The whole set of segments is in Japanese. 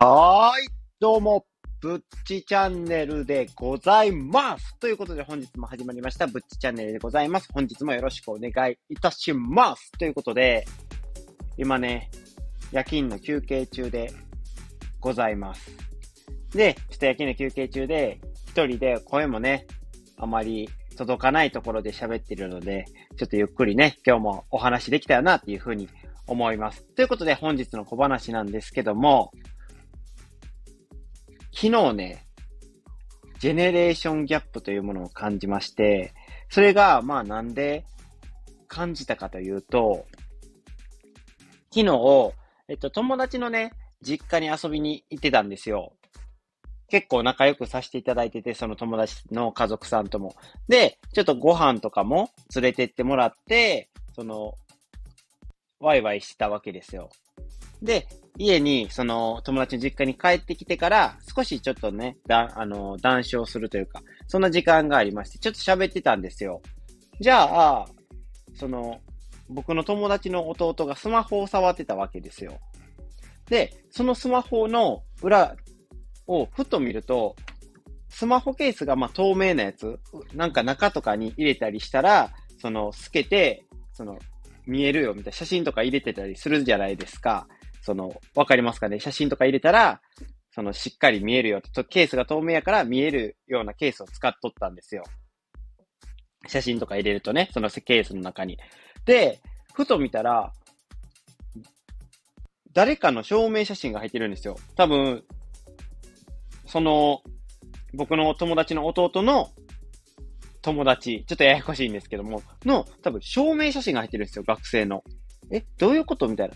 はーい、どうも、ぶっちチャンネルでございます。ということで本日も始まりました、ぶっちチャンネルでございます。本日もよろしくお願いいたします。ということで、今ね、夜勤の休憩中でございます。で、ちょっと夜勤の休憩中で、一人で声もね、あまり届かないところで喋ってるので、ちょっとゆっくりね、今日もお話できたらなっていうふうに思います。ということで本日の小話なんですけども、昨日ね、ジェネレーションギャップというものを感じまして、それが、まあなんで感じたかというと、昨日、えっと、友達のね、実家に遊びに行ってたんですよ。結構仲良くさせていただいてて、その友達の家族さんとも。で、ちょっとご飯とかも連れてってもらって、その、ワイワイしてたわけですよ。で、家に、その、友達の実家に帰ってきてから、少しちょっとね、だ、あの、談笑するというか、そんな時間がありまして、ちょっと喋ってたんですよ。じゃあ、その、僕の友達の弟がスマホを触ってたわけですよ。で、そのスマホの裏をふっと見ると、スマホケースがまあ透明なやつ、なんか中とかに入れたりしたら、その透けて、その見えるよみたいな写真とか入れてたりするじゃないですか。その、わかりますかね？写真とか入れたら、そのしっかり見えるよと、ケースが透明やから見えるようなケースを使っとったんですよ。写真とか入れるとね、そのケースの中に。で、ふと見たら、誰かの証明写真が入ってるんですよ。多分、その、僕の友達の弟の友達、ちょっとややこしいんですけども、の、多分証明写真が入ってるんですよ、学生の。え、どういうこと？みたいな。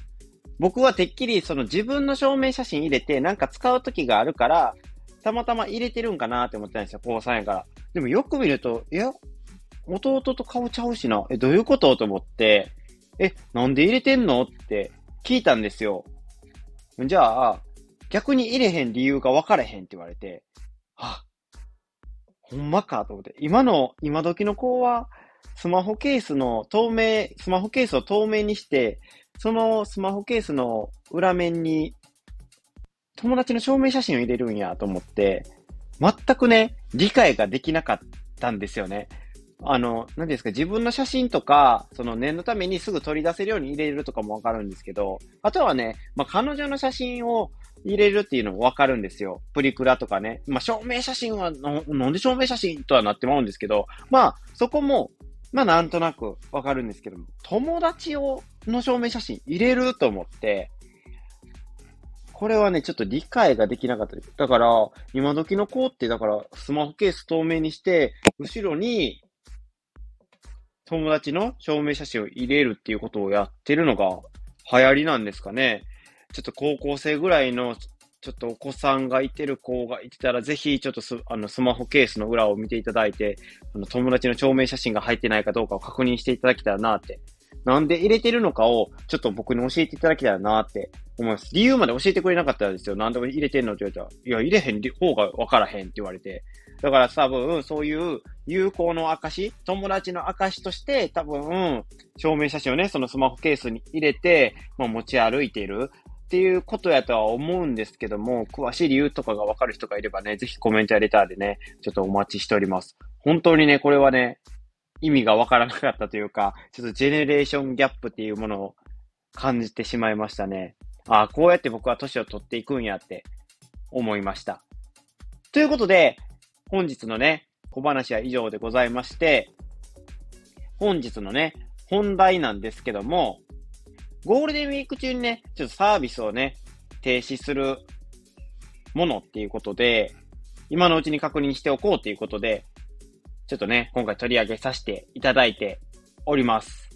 僕はてっきりその自分の証明写真入れてなんか使う時があるから、たまたま入れてるんかなって思ってたんですよ、高3やから。でもよく見ると、いや、弟と顔ちゃうしな。え、どういうことと思って、え、なんで入れてんのって聞いたんですよ。じゃあ、逆に入れへん理由が分からへんって言われて、あ、ほんまかと思って。今の、今時の子は、スマホケースの透明、スマホケースを透明にして、そのスマホケースの裏面に友達の証明写真を入れるんやと思って、全くね、理解ができなかったんですよね。あの、何ですか、自分の写真とか、その念のためにすぐ取り出せるように入れるとかもわかるんですけど、あとはね、まあ、彼女の写真を入れるっていうのもわかるんですよ。プリクラとかね。まあ、証明写真はな、なんで証明写真とはなってまうんですけど、まあ、そこも、まあ、なんとなくわかるんですけども、友達を、の証明写真入れると思って、これはね、ちょっと理解ができなかったです。だから、今時の子って、だから、スマホケース透明にして、後ろに、友達の証明写真を入れるっていうことをやってるのが流行りなんですかね。ちょっと高校生ぐらいの、ちょっとお子さんがいてる子がいてたら、ぜひちょっとスあのスマホケースの裏を見ていただいて、あの友達の証明写真が入ってないかどうかを確認していただけたらなって。なんで入れてるのかを、ちょっと僕に教えていただけたらなって思います。理由まで教えてくれなかったんですよ。なんで入れてんのって言われたら、いや、入れへん方がわからへんって言われて。だから多分、そういう友好の証、友達の証として、多分、証明写真をね、そのスマホケースに入れて、まあ、持ち歩いているっていうことやとは思うんですけども、詳しい理由とかがわかる人がいればね、ぜひコメントやレターでね、ちょっとお待ちしております。本当にね、これはね、意味がわからなかったというか、ちょっとジェネレーションギャップっていうものを感じてしまいましたね。ああ、こうやって僕は年を取っていくんやって思いました。ということで、本日のね、小話は以上でございまして、本日のね、本題なんですけども、ゴールデンウィーク中にね、ちょっとサービスをね、停止するものっていうことで、今のうちに確認しておこうということで、ちょっとね、今回取り上げさせていただいております。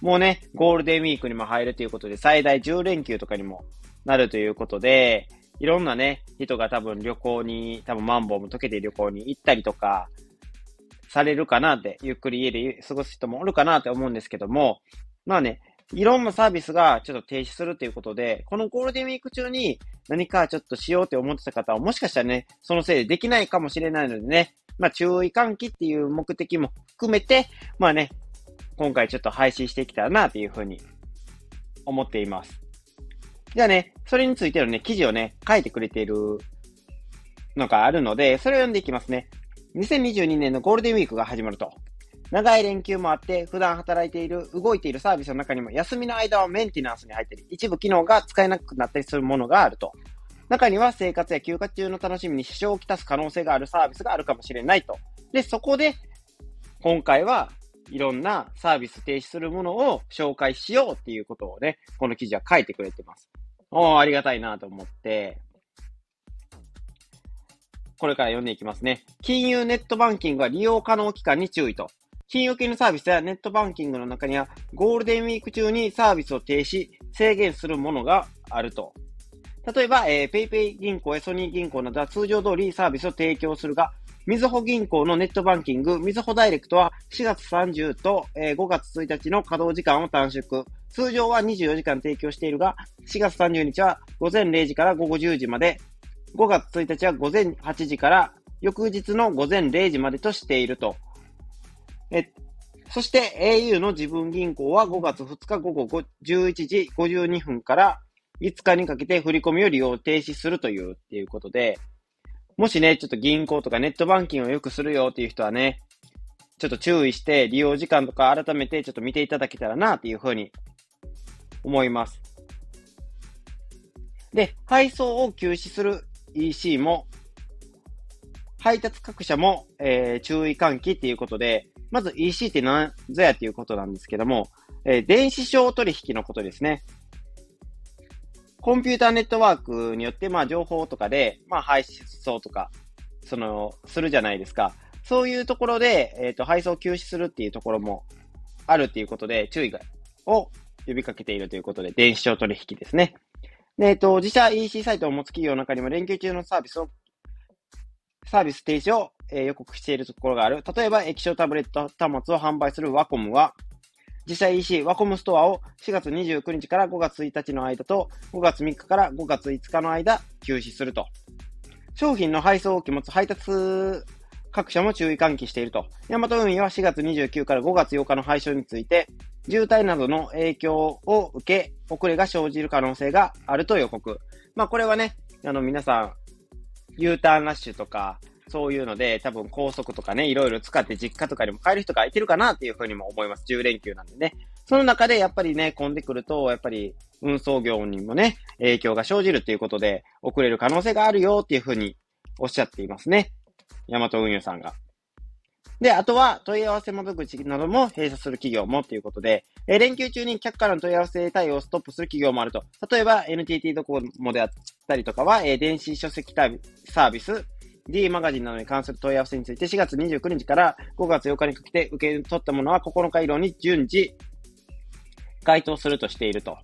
もうね、ゴールデンウィークにも入るということで、最大10連休とかにもなるということで、いろんなね、人が多分旅行に、多分マンボウも溶けて旅行に行ったりとか、されるかなって、ゆっくり家で過ごす人もおるかなって思うんですけども、まあね、いろんなサービスがちょっと停止するということで、このゴールデンウィーク中に何かちょっとしようって思ってた方は、もしかしたらね、そのせいでできないかもしれないのでね、まあ注意喚起っていう目的も含めて、まあね、今回ちょっと配信してきたらなっていうふうに思っています。じゃあね、それについてのね、記事をね、書いてくれているのがあるので、それを読んでいきますね。2022年のゴールデンウィークが始まると。長い連休もあって、普段働いている、動いているサービスの中にも、休みの間はメンテナンスに入ったり、一部機能が使えなくなったりするものがあると。中には生活や休暇中の楽しみに支障をきたす可能性があるサービスがあるかもしれないと。で、そこで、今回はいろんなサービス停止するものを紹介しようっていうことをね、この記事は書いてくれてます。おー、ありがたいなと思って、これから読んでいきますね。金融ネットバンキングは利用可能期間に注意と。金融系のサービスやネットバンキングの中には、ゴールデンウィーク中にサービスを停止、制限するものがあると。例えば、えー、PayPay 銀行やソニー銀行などは通常通りサービスを提供するが、みずほ銀行のネットバンキング、みずほダイレクトは4月30と、えー、5月1日の稼働時間を短縮。通常は24時間提供しているが、4月30日は午前0時から午後10時まで、5月1日は午前8時から翌日の午前0時までとしていると。え、そして au の自分銀行は5月2日午後11時52分から5日にかけて振り込みを利用停止するという、っていうことで、もしね、ちょっと銀行とかネットバンキングをよくするよっていう人はね、ちょっと注意して利用時間とか改めてちょっと見ていただけたらなっていうふうに思います。で、配送を休止する EC も、配達各社も、えー、注意喚起っていうことで、まず EC って何ぞやっていうことなんですけども、えー、電子商取引のことですね。コンピューターネットワークによって、まあ、情報とかで、まあ、配送とか、その、するじゃないですか。そういうところで、えっ、ー、と、配送休止するっていうところもあるっていうことで、注意が、を呼びかけているということで、電子商取引ですね。で、えっ、ー、と、自社 EC サイトを持つ企業の中にも連休中のサービスを、サービス停止を、えー、予告しているところがある。例えば、液晶タブレット端末を販売するワコムは、自社 EC ワコムストアを4月29日から5月1日の間と5月3日から5月5日の間休止すると。商品の配送を持つ配達各社も注意喚起していると。ヤマト運輸は4月29から5月8日の配送について、渋滞などの影響を受け、遅れが生じる可能性があると予告。まあこれはね、あの皆さん、U ターンラッシュとか、そういうので、多分高速とかね、いろいろ使って実家とかにも帰る人がいてるかなっていうふうにも思います。10連休なんでね。その中でやっぱりね、混んでくると、やっぱり運送業にもね、影響が生じるっていうことで、遅れる可能性があるよっていうふうにおっしゃっていますね。ヤマト運輸さんが。で、あとは問い合わせ窓口なども閉鎖する企業もということで、え連休中に客からの問い合わせ対応をストップする企業もあると。例えば NTT ドコモであったりとかは、え電子書籍サービス、D マガジンなどに関する問い合わせについて4月29日から5月8日にかけて受け取ったものは9日以降に順次該当するとしていると。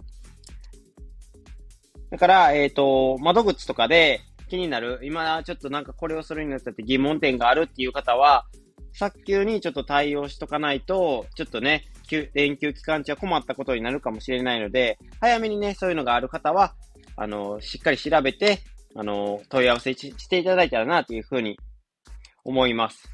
だから、えっ、ー、と、窓口とかで気になる、今ちょっとなんかこれをするにあたって疑問点があるっていう方は、早急にちょっと対応しとかないと、ちょっとね、連休期間中は困ったことになるかもしれないので、早めにね、そういうのがある方は、あの、しっかり調べて、あの、問い合わせしていただいたらなというふうに思います。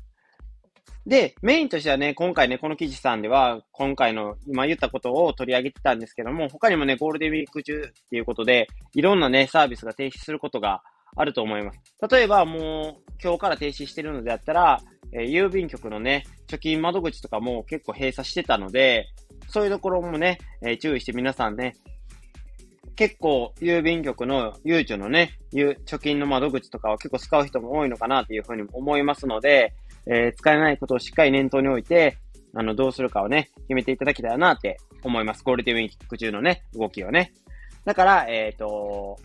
で、メインとしてはね、今回ね、この記事さんでは、今回の今言ったことを取り上げてたんですけども、他にもね、ゴールデンウィーク中っていうことで、いろんなね、サービスが停止することがあると思います。例えば、もう、今日から停止してるのであったら、えー、郵便局のね、貯金窓口とかも結構閉鎖してたので、そういうところもね、えー、注意して皆さんね、結構郵便局のゆうちょのね、貯金の窓口とかは結構使う人も多いのかなというふうに思いますので、えー、使えないことをしっかり念頭に置いて、あの、どうするかをね、決めていただきたいなって思います。ゴールデンウィーク中のね、動きをね。だから、えっ、ー、と、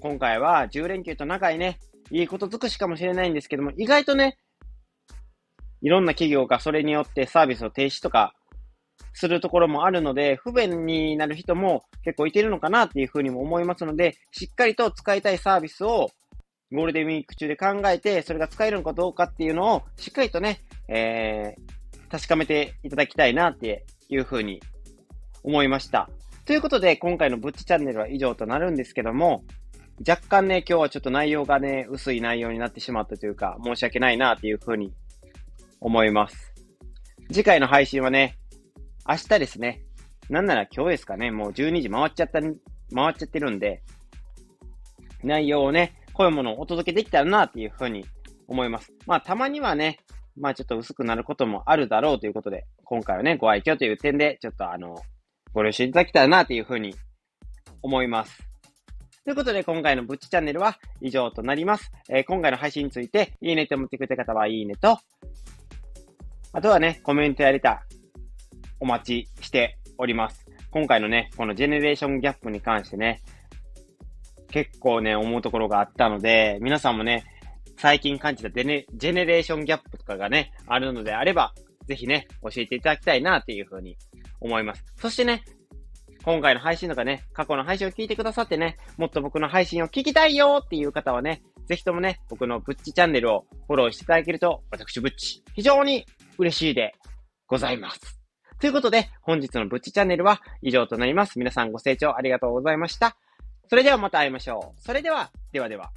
今回は10連休と長いね、いいこと尽くしかもしれないんですけども、意外とね、いろんな企業がそれによってサービスを停止とかするところもあるので、不便になる人も結構いてるのかなっていうふうにも思いますので、しっかりと使いたいサービスをゴールデンウィーク中で考えて、それが使えるのかどうかっていうのをしっかりとね、えー、確かめていただきたいなっていうふうに思いました。ということで、今回のブッチチャンネルは以上となるんですけども、若干ね、今日はちょっと内容がね、薄い内容になってしまったというか、申し訳ないなっていうふうに思います。次回の配信はね、明日ですね。なんなら今日ですかね。もう12時回っちゃった回っちゃってるんで、内容をね、こういうものをお届けできたらなっていうふうに思います。まあ、たまにはね、まあちょっと薄くなることもあるだろうということで、今回はね、ご愛嬌という点で、ちょっとあの、ご了承いただけたらなというふうに思います。ということで、今回のぶっちチャンネルは以上となります。えー、今回の配信について、いいねと思ってくれた方は、いいねと、あとはね、コメントやれた、お待ちしております。今回のね、このジェネレーションギャップに関してね、結構ね、思うところがあったので、皆さんもね、最近感じたデネジェネレーションギャップとかがね、あるのであれば、ぜひね、教えていただきたいなっていうふうに思います。そしてね、今回の配信とかね、過去の配信を聞いてくださってね、もっと僕の配信を聞きたいよっていう方はね、ぜひともね、僕のブッチチャンネルをフォローしていただけると、私ブッチ、非常に嬉しいでございます。ということで、本日のブッチチャンネルは以上となります。皆さんご清聴ありがとうございました。それではまた会いましょう。それでは、ではでは。